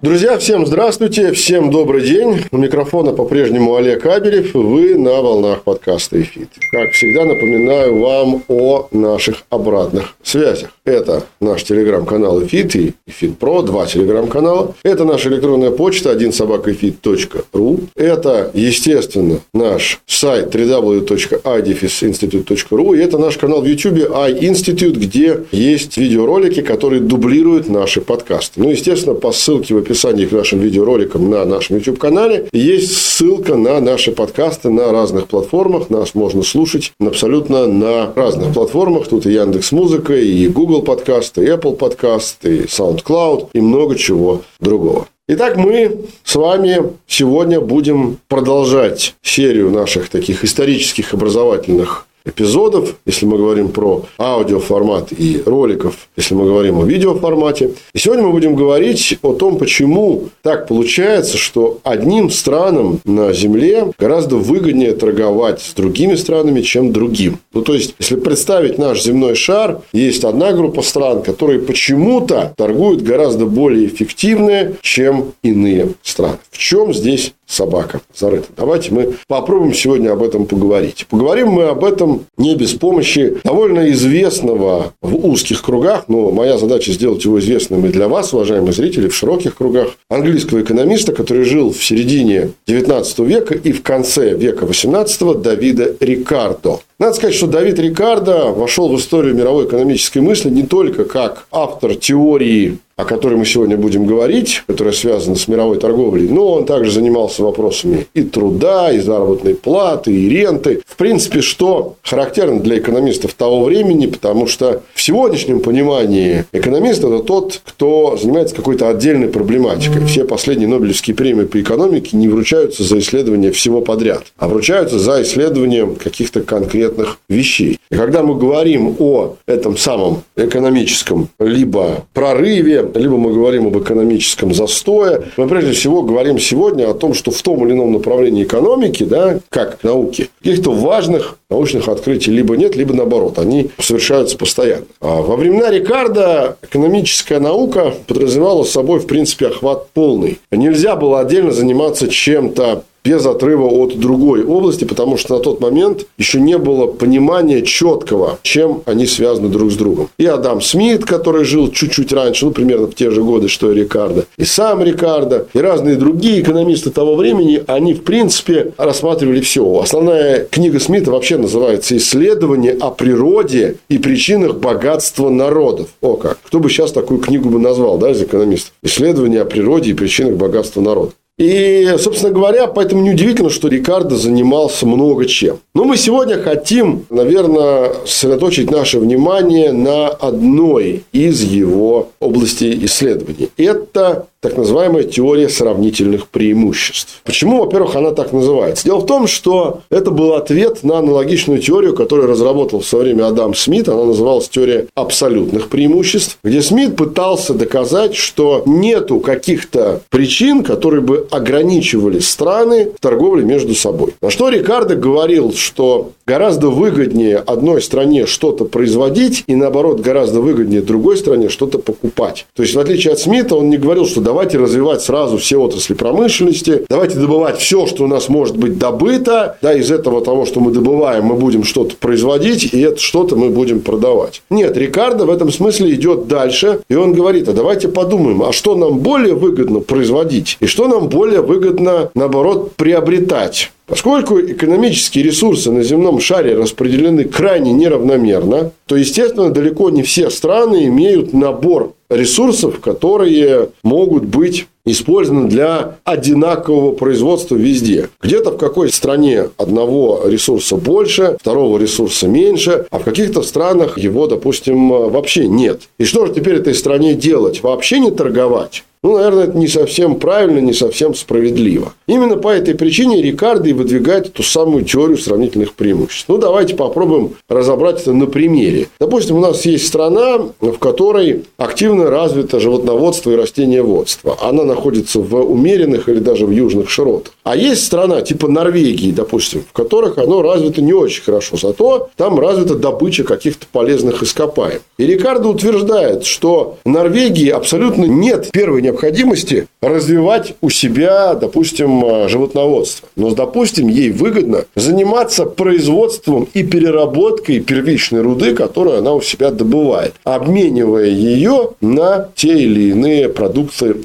Друзья, всем здравствуйте, всем добрый день. У микрофона по-прежнему Олег Абелев. Вы на волнах подкаста «ИФИТ». Как всегда, напоминаю вам о наших обратных связях. Это наш телеграм-канал «Эфит» и «Эфит Про», два телеграм-канала. Это наша электронная почта, один собакаэфит.ру. Это, естественно, наш сайт www.idefиsinstitute.ru. И это наш канал в YouTube iInstitute, где есть видеоролики, которые дублируют наши подкасты. Ну, естественно, по ссылке в описании к нашим видеороликам на нашем YouTube-канале есть ссылка на наши подкасты на разных платформах. Нас можно слушать абсолютно на разных платформах. Тут и Яндекс Музыка, и Google подкасты, и Apple подкасты, и SoundCloud, и много чего другого. Итак, мы с вами сегодня будем продолжать серию наших таких исторических образовательных эпизодов, если мы говорим про аудиоформат и роликов, если мы говорим о видеоформате. И сегодня мы будем говорить о том, почему так получается, что одним странам на Земле гораздо выгоднее торговать с другими странами, чем другим. Ну, то есть, если представить наш земной шар, есть одна группа стран, которые почему-то торгуют гораздо более эффективно, чем иные страны. В чем здесь собака зарыта. Давайте мы попробуем сегодня об этом поговорить. Поговорим мы об этом не без помощи довольно известного в узких кругах, но моя задача сделать его известным и для вас, уважаемые зрители, в широких кругах, английского экономиста, который жил в середине 19 века и в конце века 18 Давида Рикардо. Надо сказать, что Давид Рикардо вошел в историю мировой экономической мысли не только как автор теории о которой мы сегодня будем говорить, которая связана с мировой торговлей, но он также занимался вопросами и труда, и заработной платы, и ренты. В принципе, что характерно для экономистов того времени, потому что в сегодняшнем понимании экономист – это тот, кто занимается какой-то отдельной проблематикой. Все последние Нобелевские премии по экономике не вручаются за исследование всего подряд, а вручаются за исследование каких-то конкретных вещей. И когда мы говорим о этом самом экономическом либо прорыве, либо мы говорим об экономическом застое. Мы прежде всего говорим сегодня о том, что в том или ином направлении экономики, да, как науки, каких-то важных научных открытий либо нет, либо наоборот, они совершаются постоянно. А во времена Рикардо экономическая наука подразумевала собой, в принципе, охват полный. Нельзя было отдельно заниматься чем-то без отрыва от другой области, потому что на тот момент еще не было понимания четкого, чем они связаны друг с другом. И Адам Смит, который жил чуть-чуть раньше, ну, примерно в те же годы, что и Рикардо, и сам Рикардо, и разные другие экономисты того времени, они, в принципе, рассматривали все. Основная книга Смита вообще называется «Исследование о природе и причинах богатства народов». О как! Кто бы сейчас такую книгу бы назвал, да, из экономистов? «Исследование о природе и причинах богатства народов». И, собственно говоря, поэтому неудивительно, что Рикардо занимался много чем. Но мы сегодня хотим, наверное, сосредоточить наше внимание на одной из его областей исследований. Это так называемая теория сравнительных преимуществ. Почему, во-первых, она так называется? Дело в том, что это был ответ на аналогичную теорию, которую разработал в свое время Адам Смит. Она называлась теория абсолютных преимуществ, где Смит пытался доказать, что нету каких-то причин, которые бы ограничивали страны в торговле между собой. На что Рикардо говорил, что гораздо выгоднее одной стране что-то производить, и наоборот, гораздо выгоднее другой стране что-то покупать. То есть, в отличие от Смита, он не говорил, что давайте развивать сразу все отрасли промышленности, давайте добывать все, что у нас может быть добыто, да, из этого того, что мы добываем, мы будем что-то производить, и это что-то мы будем продавать. Нет, Рикардо в этом смысле идет дальше, и он говорит, а давайте подумаем, а что нам более выгодно производить, и что нам более выгодно, наоборот, приобретать. Поскольку экономические ресурсы на земном шаре распределены крайне неравномерно, то, естественно, далеко не все страны имеют набор ресурсов, которые могут быть использованы для одинакового производства везде. Где-то в какой стране одного ресурса больше, второго ресурса меньше, а в каких-то странах его, допустим, вообще нет. И что же теперь этой стране делать? Вообще не торговать? Ну, наверное, это не совсем правильно, не совсем справедливо. Именно по этой причине Рикардо и выдвигает ту самую теорию сравнительных преимуществ. Ну, давайте попробуем разобрать это на примере. Допустим, у нас есть страна, в которой активно развито животноводство и растениеводство. Она находится в умеренных или даже в южных широтах. А есть страна типа Норвегии, допустим, в которых оно развито не очень хорошо. Зато там развита добыча каких-то полезных ископаемых. И Рикардо утверждает, что в Норвегии абсолютно нет первой необходимости развивать у себя, допустим, э, животноводство. Но, допустим, ей выгодно заниматься производством и переработкой первичной руды, которую она у себя добывает, обменивая ее на те или иные продукты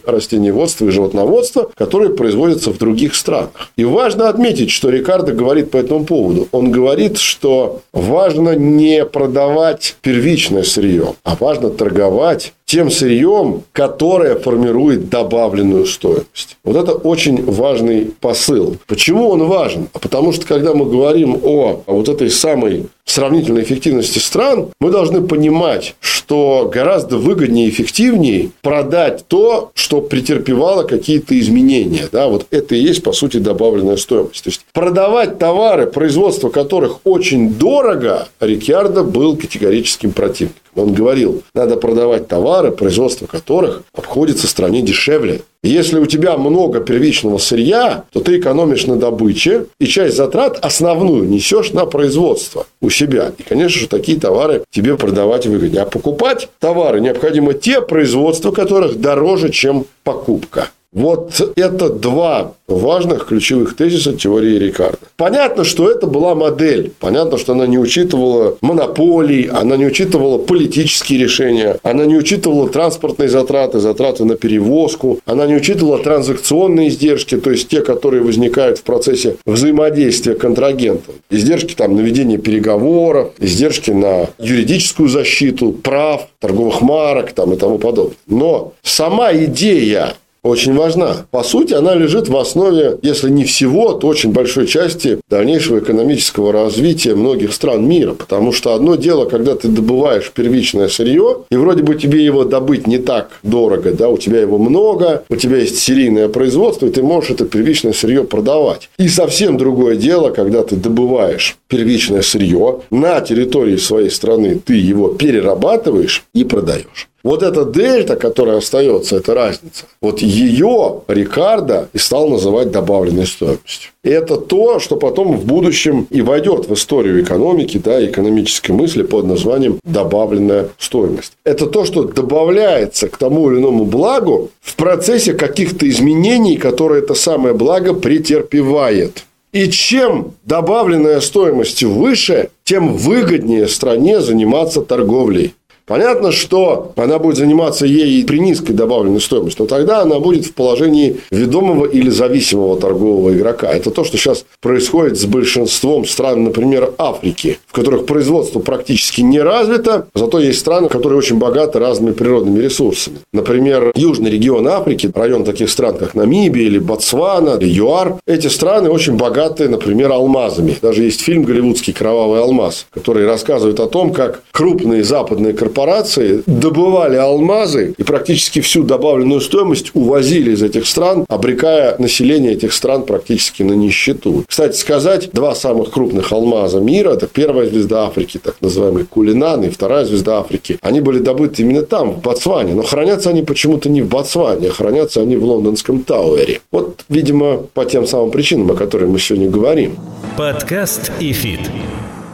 растениеводства и животноводства, которые производятся в других странах. И важно отметить, что Рикардо говорит по этому поводу. Он говорит, что важно не продавать первичное сырье, а важно торговать тем сырьем, которое формирует добавленную стоимость. Вот это очень важный посыл. Почему он важен? А потому что, когда мы говорим о вот этой самой сравнительной эффективности стран, мы должны понимать, что гораздо выгоднее и эффективнее продать то, что претерпевало какие-то изменения. Да, вот это и есть, по сути, добавленная стоимость. То есть, продавать товары, производство которых очень дорого, Рикьярдо был категорическим противником. Он говорил, надо продавать товары, производство которых обходится стране дешевле. Если у тебя много первичного сырья, то ты экономишь на добыче, и часть затрат основную несешь на производство у себя. И, конечно же, такие товары тебе продавать выгоднее. А покупать товары необходимо те производства, которых дороже, чем покупка. Вот это два важных ключевых тезиса теории Рикардо. Понятно, что это была модель. Понятно, что она не учитывала монополий, она не учитывала политические решения, она не учитывала транспортные затраты, затраты на перевозку, она не учитывала транзакционные издержки, то есть те, которые возникают в процессе взаимодействия контрагентов. Издержки там на ведение переговоров, издержки на юридическую защиту прав, торговых марок там, и тому подобное. Но сама идея очень важна. По сути, она лежит в основе, если не всего, то очень большой части дальнейшего экономического развития многих стран мира. Потому что одно дело, когда ты добываешь первичное сырье, и вроде бы тебе его добыть не так дорого, да, у тебя его много, у тебя есть серийное производство, и ты можешь это первичное сырье продавать. И совсем другое дело, когда ты добываешь первичное сырье на территории своей страны, ты его перерабатываешь и продаешь. Вот эта дельта, которая остается, эта разница, вот ее Рикардо и стал называть добавленной стоимостью. И это то, что потом в будущем и войдет в историю экономики, да, экономической мысли под названием добавленная стоимость. Это то, что добавляется к тому или иному благу в процессе каких-то изменений, которые это самое благо претерпевает. И чем добавленная стоимость выше, тем выгоднее стране заниматься торговлей. Понятно, что она будет заниматься ей при низкой добавленной стоимости, но тогда она будет в положении ведомого или зависимого торгового игрока. Это то, что сейчас происходит с большинством стран, например, Африки, в которых производство практически не развито, зато есть страны, которые очень богаты разными природными ресурсами. Например, южный регион Африки, район таких стран, как Намибия или Ботсвана, или ЮАР, эти страны очень богаты, например, алмазами. Даже есть фильм голливудский «Кровавый алмаз», который рассказывает о том, как крупные западные корпорации корпорации добывали алмазы и практически всю добавленную стоимость увозили из этих стран, обрекая население этих стран практически на нищету. Кстати сказать, два самых крупных алмаза мира, это первая звезда Африки, так называемый Кулинан, и вторая звезда Африки, они были добыты именно там, в Ботсване. Но хранятся они почему-то не в Ботсване, а хранятся они в лондонском Тауэре. Вот, видимо, по тем самым причинам, о которых мы сегодня говорим. Подкаст ИФИТ.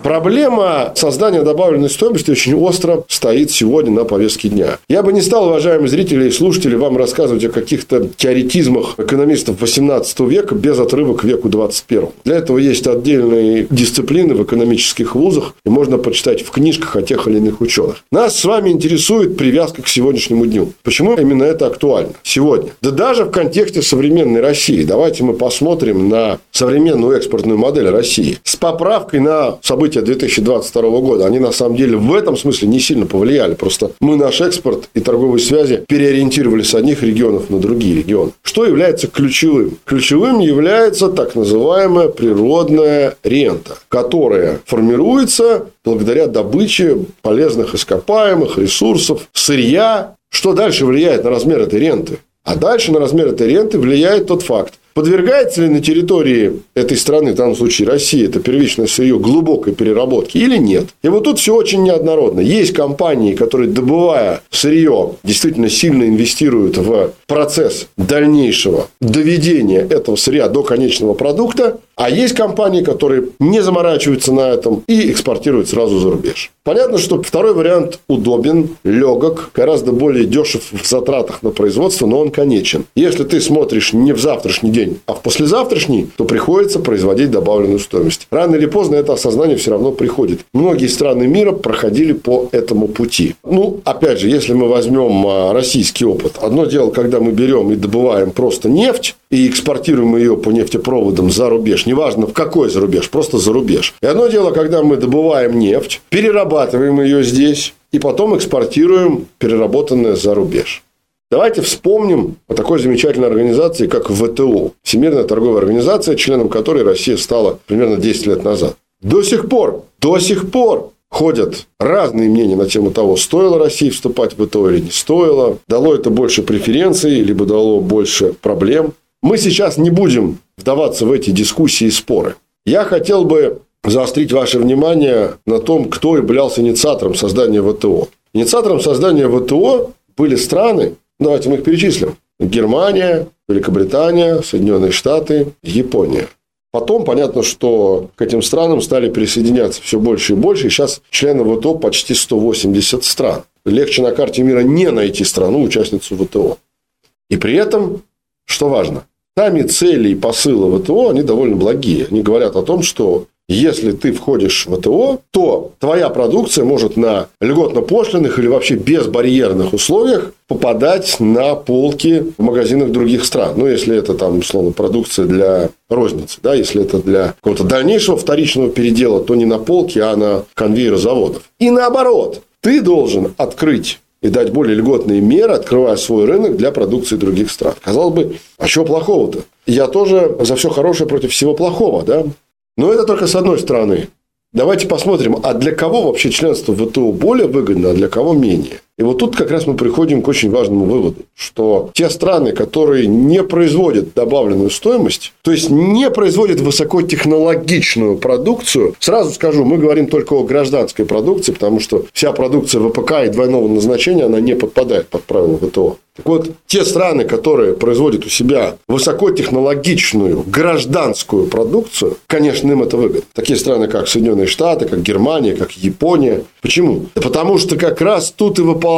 Проблема создания добавленной стоимости очень остро стоит сегодня на повестке дня. Я бы не стал, уважаемые зрители и слушатели, вам рассказывать о каких-то теоретизмах экономистов 18 века без отрыва к веку 21. Для этого есть отдельные дисциплины в экономических вузах, и можно почитать в книжках о тех или иных ученых. Нас с вами интересует привязка к сегодняшнему дню. Почему именно это актуально сегодня? Да даже в контексте современной России. Давайте мы посмотрим на современную экспортную модель России с поправкой на события события 2022 года, они на самом деле в этом смысле не сильно повлияли. Просто мы наш экспорт и торговые связи переориентировали с одних регионов на другие регионы. Что является ключевым? Ключевым является так называемая природная рента, которая формируется благодаря добыче полезных ископаемых, ресурсов, сырья. Что дальше влияет на размер этой ренты? А дальше на размер этой ренты влияет тот факт, Подвергается ли на территории этой страны, в данном случае России, это первичное сырье глубокой переработки или нет? И вот тут все очень неоднородно. Есть компании, которые, добывая сырье, действительно сильно инвестируют в процесс дальнейшего доведения этого сырья до конечного продукта, а есть компании, которые не заморачиваются на этом и экспортируют сразу за рубеж. Понятно, что второй вариант удобен, легок, гораздо более дешев в затратах на производство, но он конечен. Если ты смотришь не в завтрашний день, а в послезавтрашний, то приходится производить добавленную стоимость. Рано или поздно это осознание все равно приходит. Многие страны мира проходили по этому пути. Ну, опять же, если мы возьмем а, российский опыт. Одно дело, когда мы берем и добываем просто нефть, и экспортируем ее по нефтепроводам за рубеж, неважно в какой за рубеж, просто за рубеж. И одно дело, когда мы добываем нефть, перерабатываем ее здесь, и потом экспортируем переработанное за рубеж. Давайте вспомним о такой замечательной организации, как ВТО, Всемирная торговая организация, членом которой Россия стала примерно 10 лет назад. До сих пор, до сих пор ходят разные мнения на тему того, стоило России вступать в ВТО или не стоило, дало это больше преференций, либо дало больше проблем. Мы сейчас не будем вдаваться в эти дискуссии и споры. Я хотел бы заострить ваше внимание на том, кто являлся инициатором создания ВТО. Инициатором создания ВТО были страны, давайте мы их перечислим. Германия, Великобритания, Соединенные Штаты, Япония. Потом понятно, что к этим странам стали присоединяться все больше и больше. Сейчас членов ВТО почти 180 стран. Легче на карте мира не найти страну, участницу ВТО. И при этом, что важно, Сами цели и посылы ВТО, они довольно благие. Они говорят о том, что если ты входишь в ВТО, то твоя продукция может на льготно-пошлиных или вообще безбарьерных условиях попадать на полки в магазинах других стран. Ну, если это там, условно, продукция для розницы, да, если это для какого-то дальнейшего вторичного передела, то не на полке, а на конвейер заводов. И наоборот, ты должен открыть и дать более льготные меры, открывая свой рынок для продукции других стран. Казалось бы, а чего плохого-то? Я тоже за все хорошее против всего плохого, да? Но это только с одной стороны. Давайте посмотрим, а для кого вообще членство в ВТО более выгодно, а для кого менее. И вот тут как раз мы приходим к очень важному выводу, что те страны, которые не производят добавленную стоимость, то есть не производят высокотехнологичную продукцию, сразу скажу, мы говорим только о гражданской продукции, потому что вся продукция ВПК и двойного назначения, она не подпадает под правила ВТО. Так вот, те страны, которые производят у себя высокотехнологичную гражданскую продукцию, конечно, им это выгодно. Такие страны, как Соединенные Штаты, как Германия, как Япония. Почему? Да потому что как раз тут и выполняется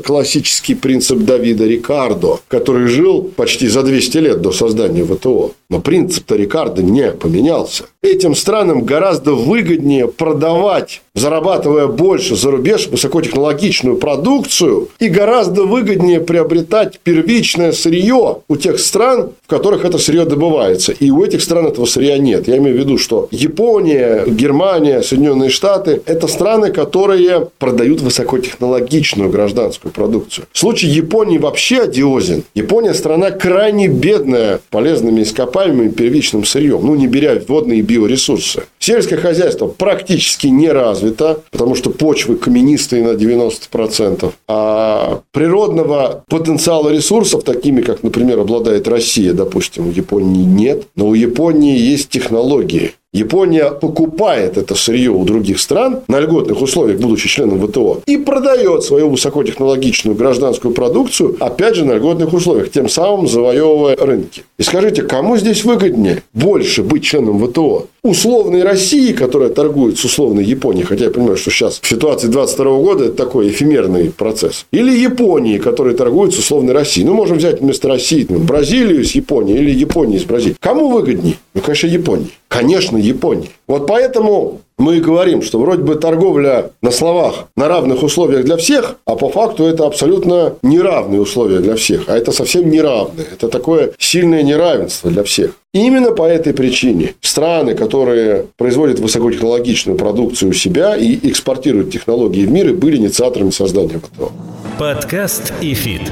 классический принцип Давида Рикардо, который жил почти за 200 лет до создания ВТО. Но принцип-то Рикардо не поменялся. Этим странам гораздо выгоднее продавать, зарабатывая больше за рубеж, высокотехнологичную продукцию, и гораздо выгоднее приобретать первичное сырье у тех стран, в которых это сырье добывается. И у этих стран этого сырья нет. Я имею в виду, что Япония, Германия, Соединенные Штаты – это страны, которые продают высокотехнологичную гражданскую продукцию. В случае Японии вообще одиозен. Япония – страна крайне бедная полезными ископаемыми первичным сырьем. Ну, не беря водные биоресурсы. Сельское хозяйство практически не развито, потому что почвы каменистые на 90%, а природного потенциала ресурсов, такими как, например, обладает Россия, допустим, у Японии нет, но у Японии есть технологии. Япония покупает это сырье у других стран на льготных условиях, будучи членом ВТО, и продает свою высокотехнологичную гражданскую продукцию, опять же, на льготных условиях, тем самым завоевывая рынки. И скажите, кому здесь выгоднее больше быть членом ВТО? условной России, которая торгует с условной Японией, хотя я понимаю, что сейчас в ситуации 22 года это такой эфемерный процесс, или Японии, которая торгует с условной Россией. Ну, можем взять вместо России Бразилию с Японией или Японию с Бразилией. Кому выгоднее? Ну, конечно, Японии. Конечно, Японии. Вот поэтому мы и говорим, что вроде бы торговля на словах на равных условиях для всех, а по факту это абсолютно неравные условия для всех. А это совсем неравные. Это такое сильное неравенство для всех. Именно по этой причине страны, которые производят высокотехнологичную продукцию у себя и экспортируют технологии в мир, были инициаторами создания ВТО. Подкаст и фит.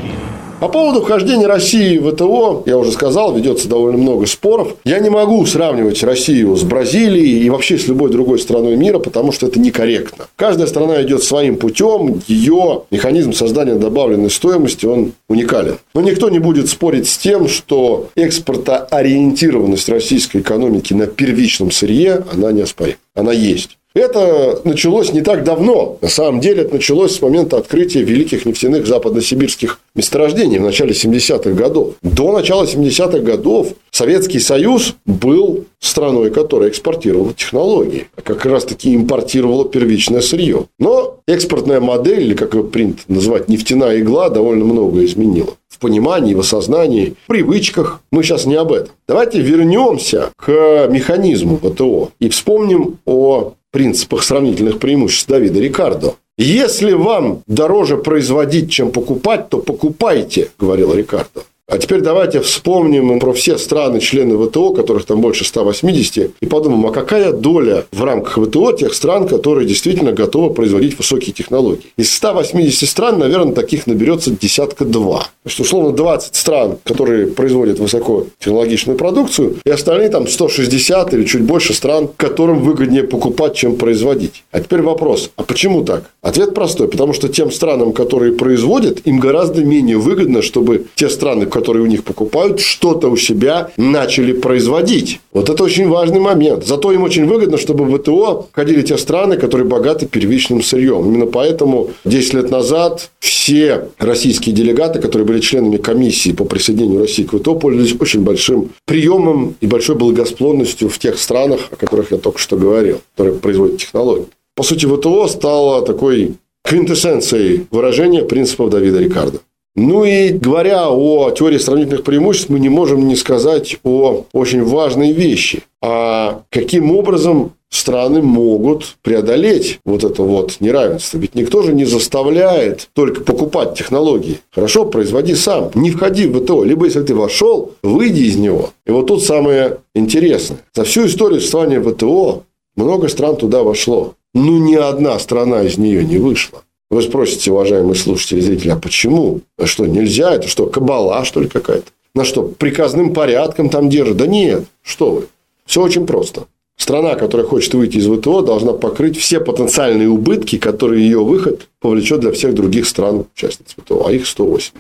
По поводу вхождения России в ВТО, я уже сказал, ведется довольно много споров. Я не могу сравнивать Россию с Бразилией и вообще с любой другой страной мира, потому что это некорректно. Каждая страна идет своим путем, ее механизм создания добавленной стоимости, он уникален. Но никто не будет спорить с тем, что экспортоориентированность российской экономики на первичном сырье, она неоспорима. Она есть. Это началось не так давно. На самом деле, это началось с момента открытия великих нефтяных западносибирских месторождений в начале 70-х годов. До начала 70-х годов Советский Союз был страной, которая экспортировала технологии, а как раз таки импортировала первичное сырье. Но экспортная модель, или как ее принято называть, нефтяная игла, довольно много изменила в понимании, в осознании, в привычках. Мы сейчас не об этом. Давайте вернемся к механизму ВТО и вспомним о принципах сравнительных преимуществ Давида Рикардо. Если вам дороже производить, чем покупать, то покупайте, говорил Рикардо. А теперь давайте вспомним про все страны, члены ВТО, которых там больше 180, и подумаем, а какая доля в рамках ВТО тех стран, которые действительно готовы производить высокие технологии. Из 180 стран, наверное, таких наберется десятка два. То есть, условно, 20 стран, которые производят высокотехнологичную продукцию, и остальные там 160 или чуть больше стран, которым выгоднее покупать, чем производить. А теперь вопрос, а почему так? Ответ простой, потому что тем странам, которые производят, им гораздо менее выгодно, чтобы те страны, которые у них покупают, что-то у себя начали производить. Вот это очень важный момент. Зато им очень выгодно, чтобы в ВТО входили те страны, которые богаты первичным сырьем. Именно поэтому 10 лет назад все российские делегаты, которые были членами комиссии по присоединению России к ВТО, пользовались очень большим приемом и большой благосклонностью в тех странах, о которых я только что говорил, которые производят технологии. По сути, ВТО стало такой квинтэссенцией выражения принципов Давида Рикардо. Ну и говоря о теории сравнительных преимуществ, мы не можем не сказать о очень важной вещи. А каким образом страны могут преодолеть вот это вот неравенство. Ведь никто же не заставляет только покупать технологии. Хорошо, производи сам. Не входи в ВТО. Либо, если ты вошел, выйди из него. И вот тут самое интересное. За всю историю существования ВТО много стран туда вошло. Ну, ни одна страна из нее не вышла. Вы спросите, уважаемые слушатели, зрители, а почему? А что, нельзя? Это что, кабала, что ли, какая-то? На что, приказным порядком там держат? Да нет, что вы. Все очень просто. Страна, которая хочет выйти из ВТО, должна покрыть все потенциальные убытки, которые ее выход повлечет для всех других стран участниц ВТО, а их 180.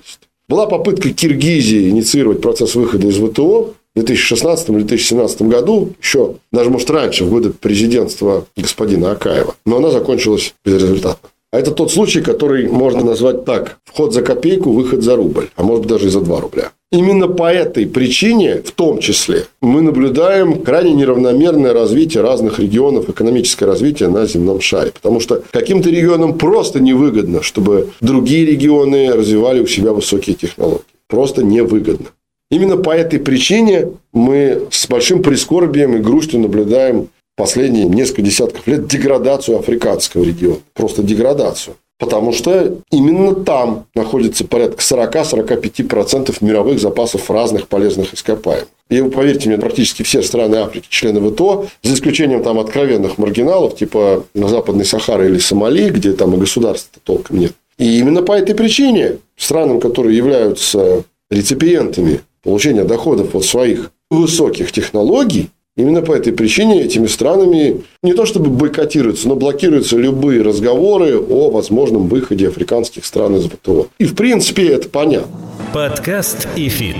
Была попытка Киргизии инициировать процесс выхода из ВТО в 2016 или 2017 году, еще даже, может, раньше, в годы президентства господина Акаева. Но она закончилась безрезультатно. А это тот случай, который можно назвать так. Вход за копейку, выход за рубль. А может быть, даже и за 2 рубля. Именно по этой причине, в том числе, мы наблюдаем крайне неравномерное развитие разных регионов, экономическое развитие на земном шаре. Потому что каким-то регионам просто невыгодно, чтобы другие регионы развивали у себя высокие технологии. Просто невыгодно. Именно по этой причине мы с большим прискорбием и грустью наблюдаем последние несколько десятков лет деградацию африканского региона. Просто деградацию. Потому что именно там находится порядка 40-45% мировых запасов разных полезных ископаемых. И поверьте мне, практически все страны Африки члены ВТО, за исключением там откровенных маргиналов, типа Западной Сахары или Сомали, где там и государства толком нет. И именно по этой причине странам, которые являются реципиентами получения доходов от своих высоких технологий, Именно по этой причине этими странами не то чтобы бойкотируются, но блокируются любые разговоры о возможном выходе африканских стран из ВТО. И в принципе это понятно. Подкаст и фит.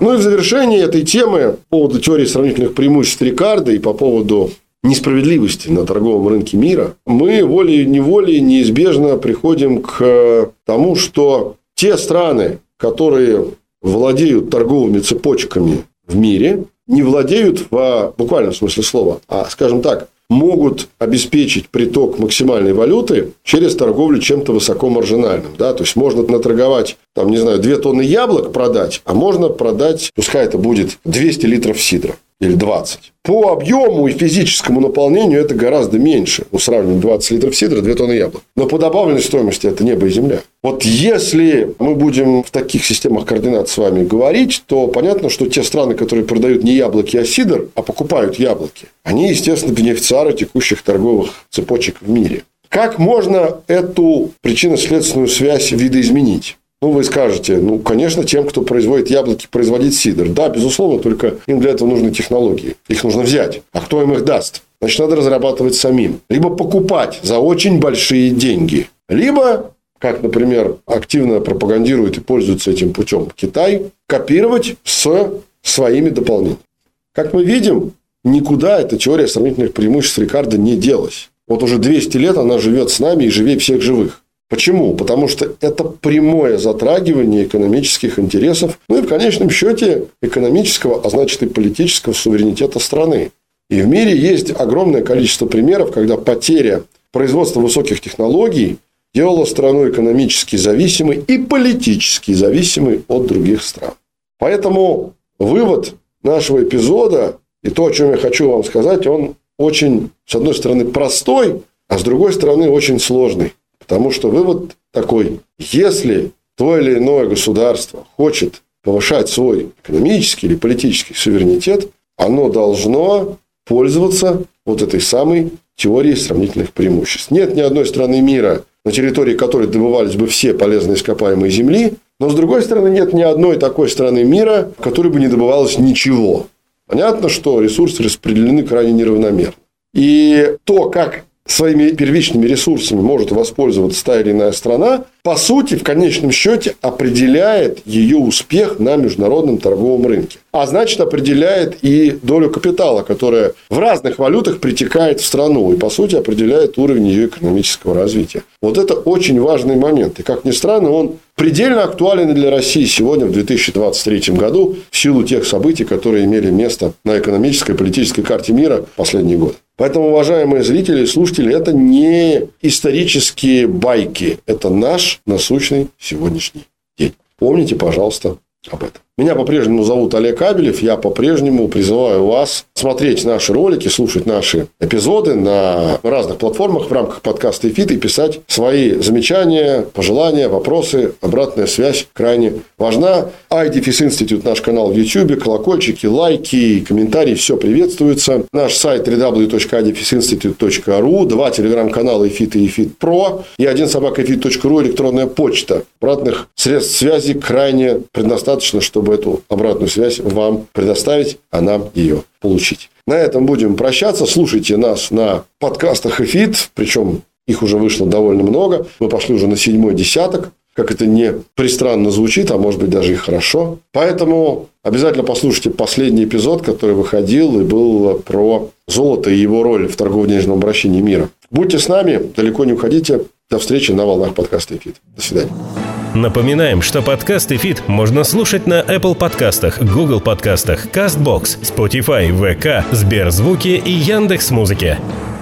Ну и в завершении этой темы по поводу теории сравнительных преимуществ Рикардо и по поводу несправедливости на торговом рынке мира, мы волей-неволей неизбежно приходим к тому, что те страны, которые владеют торговыми цепочками в мире, не владеют в буквальном смысле слова, а, скажем так, могут обеспечить приток максимальной валюты через торговлю чем-то высокомаржинальным. Да? То есть, можно наторговать, там, не знаю, 2 тонны яблок продать, а можно продать, пускай это будет 200 литров сидра. Или 20. По объему и физическому наполнению это гораздо меньше. Ну, сравним 20 литров сидра, 2 тонны яблок. Но по добавленной стоимости это небо и земля. Вот если мы будем в таких системах координат с вами говорить, то понятно, что те страны, которые продают не яблоки, а сидр, а покупают яблоки, они, естественно, бенефициары текущих торговых цепочек в мире. Как можно эту причинно-следственную связь видоизменить? Ну, вы скажете, ну, конечно, тем, кто производит яблоки, производить сидр. Да, безусловно, только им для этого нужны технологии. Их нужно взять. А кто им их даст? Значит, надо разрабатывать самим. Либо покупать за очень большие деньги. Либо, как, например, активно пропагандирует и пользуется этим путем Китай, копировать с своими дополнениями. Как мы видим, никуда эта теория сравнительных преимуществ Рикардо не делась. Вот уже 200 лет она живет с нами и живее всех живых. Почему? Потому что это прямое затрагивание экономических интересов, ну и в конечном счете экономического, а значит и политического суверенитета страны. И в мире есть огромное количество примеров, когда потеря производства высоких технологий делала страну экономически зависимой и политически зависимой от других стран. Поэтому вывод нашего эпизода и то, о чем я хочу вам сказать, он очень, с одной стороны, простой, а с другой стороны, очень сложный. Потому что вывод такой, если то или иное государство хочет повышать свой экономический или политический суверенитет, оно должно пользоваться вот этой самой теорией сравнительных преимуществ. Нет ни одной страны мира, на территории которой добывались бы все полезные ископаемые земли, но, с другой стороны, нет ни одной такой страны мира, в которой бы не добывалось ничего. Понятно, что ресурсы распределены крайне неравномерно. И то, как своими первичными ресурсами может воспользоваться та или иная страна, по сути, в конечном счете определяет ее успех на международном торговом рынке. А значит, определяет и долю капитала, которая в разных валютах притекает в страну и, по сути, определяет уровень ее экономического развития. Вот это очень важный момент. И, как ни странно, он предельно актуален для России сегодня, в 2023 году, в силу тех событий, которые имели место на экономической и политической карте мира в последние годы. Поэтому, уважаемые зрители и слушатели, это не исторические байки. Это наш насущный сегодняшний день. Помните, пожалуйста, об этом. Меня по-прежнему зовут Олег Абелев. Я по-прежнему призываю вас смотреть наши ролики, слушать наши эпизоды на разных платформах в рамках подкаста «ИФИТ» и писать свои замечания, пожелания, вопросы. Обратная связь крайне важна. i дефис Institute, наш канал в YouTube, колокольчики, лайки, комментарии, все приветствуется. Наш сайт www.idefisinstitute.ru, два телеграм-канала «ИФИТ» и «ИФИТ Про» и один собака электронная почта. Обратных средств связи крайне предостаточно, чтобы чтобы эту обратную связь вам предоставить, а нам ее получить. На этом будем прощаться. Слушайте нас на подкастах «Эфит», причем их уже вышло довольно много. Мы пошли уже на седьмой десяток. Как это не пристранно звучит, а может быть даже и хорошо. Поэтому обязательно послушайте последний эпизод, который выходил и был про золото и его роль в торгово-денежном обращении мира. Будьте с нами, далеко не уходите. До встречи на волнах подкаста «ИФИТ». До свидания. Напоминаем, что подкаст ИФИТ можно слушать на Apple подкастах, Google подкастах, CastBox, Spotify, VK, СберЗвуке и Яндекс.Музыке. Музыке.